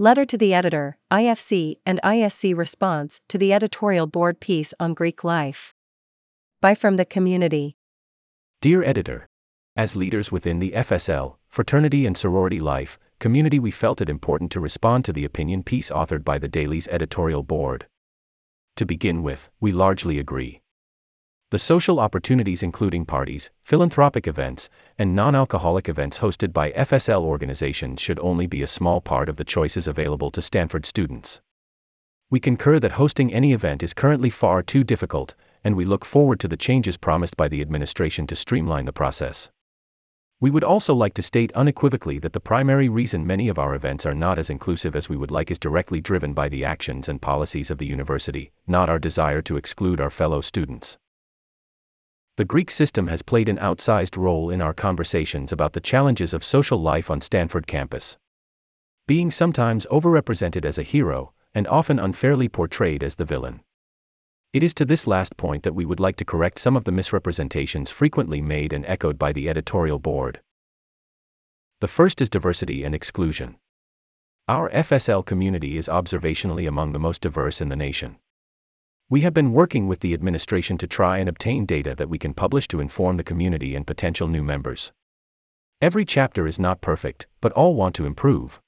Letter to the Editor, IFC and ISC Response to the Editorial Board Piece on Greek Life. By From the Community. Dear Editor, as leaders within the FSL, fraternity and sorority life, community, we felt it important to respond to the opinion piece authored by the Daily's editorial board. To begin with, we largely agree. The social opportunities, including parties, philanthropic events, and non alcoholic events hosted by FSL organizations, should only be a small part of the choices available to Stanford students. We concur that hosting any event is currently far too difficult, and we look forward to the changes promised by the administration to streamline the process. We would also like to state unequivocally that the primary reason many of our events are not as inclusive as we would like is directly driven by the actions and policies of the university, not our desire to exclude our fellow students. The Greek system has played an outsized role in our conversations about the challenges of social life on Stanford campus. Being sometimes overrepresented as a hero, and often unfairly portrayed as the villain. It is to this last point that we would like to correct some of the misrepresentations frequently made and echoed by the editorial board. The first is diversity and exclusion. Our FSL community is observationally among the most diverse in the nation. We have been working with the administration to try and obtain data that we can publish to inform the community and potential new members. Every chapter is not perfect, but all want to improve.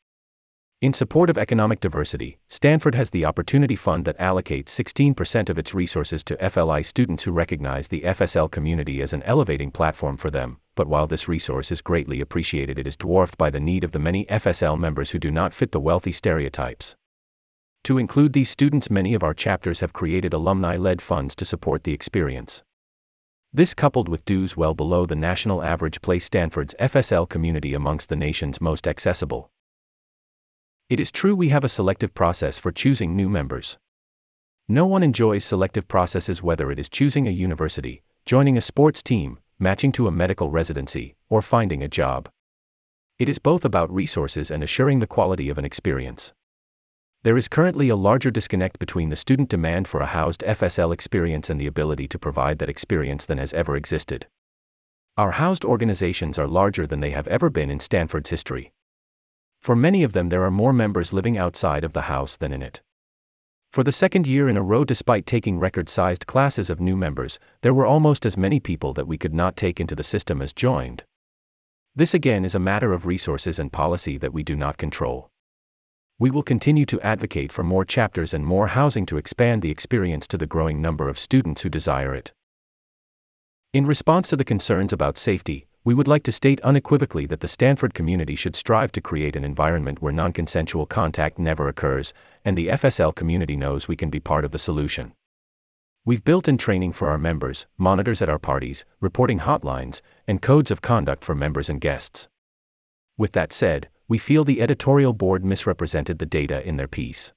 In support of economic diversity, Stanford has the Opportunity Fund that allocates 16% of its resources to FLI students who recognize the FSL community as an elevating platform for them. But while this resource is greatly appreciated, it is dwarfed by the need of the many FSL members who do not fit the wealthy stereotypes. To include these students, many of our chapters have created alumni led funds to support the experience. This, coupled with dues well below the national average, place Stanford's FSL community amongst the nation's most accessible. It is true we have a selective process for choosing new members. No one enjoys selective processes, whether it is choosing a university, joining a sports team, matching to a medical residency, or finding a job. It is both about resources and assuring the quality of an experience there is currently a larger disconnect between the student demand for a housed FSL experience and the ability to provide that experience than has ever existed. Our housed organizations are larger than they have ever been in Stanford's history. For many of them, there are more members living outside of the house than in it. For the second year in a row, despite taking record sized classes of new members, there were almost as many people that we could not take into the system as joined. This again is a matter of resources and policy that we do not control we will continue to advocate for more chapters and more housing to expand the experience to the growing number of students who desire it. In response to the concerns about safety, we would like to state unequivocally that the Stanford community should strive to create an environment where non consensual contact never occurs, and the FSL community knows we can be part of the solution. We've built in training for our members, monitors at our parties, reporting hotlines, and codes of conduct for members and guests. With that said, we feel the editorial board misrepresented the data in their piece.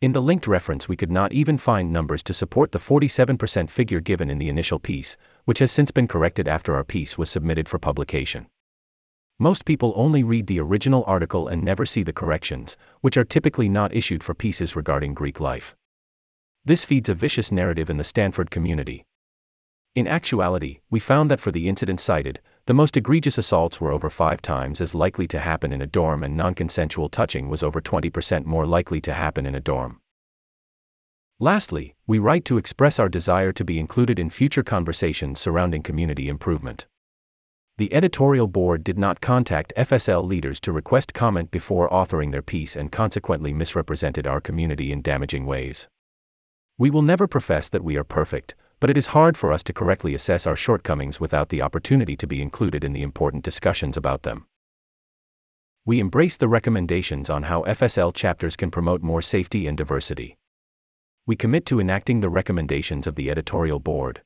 In the linked reference, we could not even find numbers to support the 47% figure given in the initial piece, which has since been corrected after our piece was submitted for publication. Most people only read the original article and never see the corrections, which are typically not issued for pieces regarding Greek life. This feeds a vicious narrative in the Stanford community. In actuality, we found that for the incident cited, the most egregious assaults were over five times as likely to happen in a dorm, and non consensual touching was over 20% more likely to happen in a dorm. Lastly, we write to express our desire to be included in future conversations surrounding community improvement. The editorial board did not contact FSL leaders to request comment before authoring their piece and consequently misrepresented our community in damaging ways. We will never profess that we are perfect, but it is hard for us to correctly assess our shortcomings without the opportunity to be included in the important discussions about them. We embrace the recommendations on how FSL chapters can promote more safety and diversity. We commit to enacting the recommendations of the editorial board.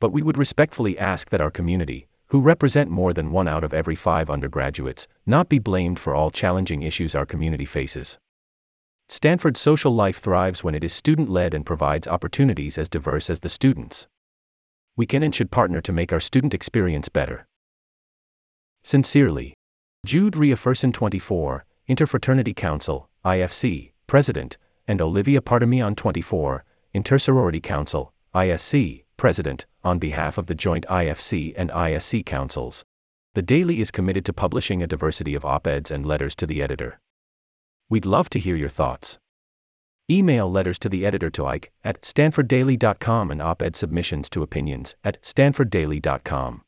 But we would respectfully ask that our community, who represent more than one out of every five undergraduates, not be blamed for all challenging issues our community faces. Stanford's social life thrives when it is student led and provides opportunities as diverse as the students. We can and should partner to make our student experience better. Sincerely, Jude Riaferson 24, Interfraternity Council, IFC, President, and Olivia Partamian 24, Intersorority Council, ISC, President, on behalf of the joint IFC and ISC councils. The Daily is committed to publishing a diversity of op eds and letters to the editor. We'd love to hear your thoughts. Email letters to the editor to Ike at stanforddaily.com and op ed submissions to opinions at stanforddaily.com.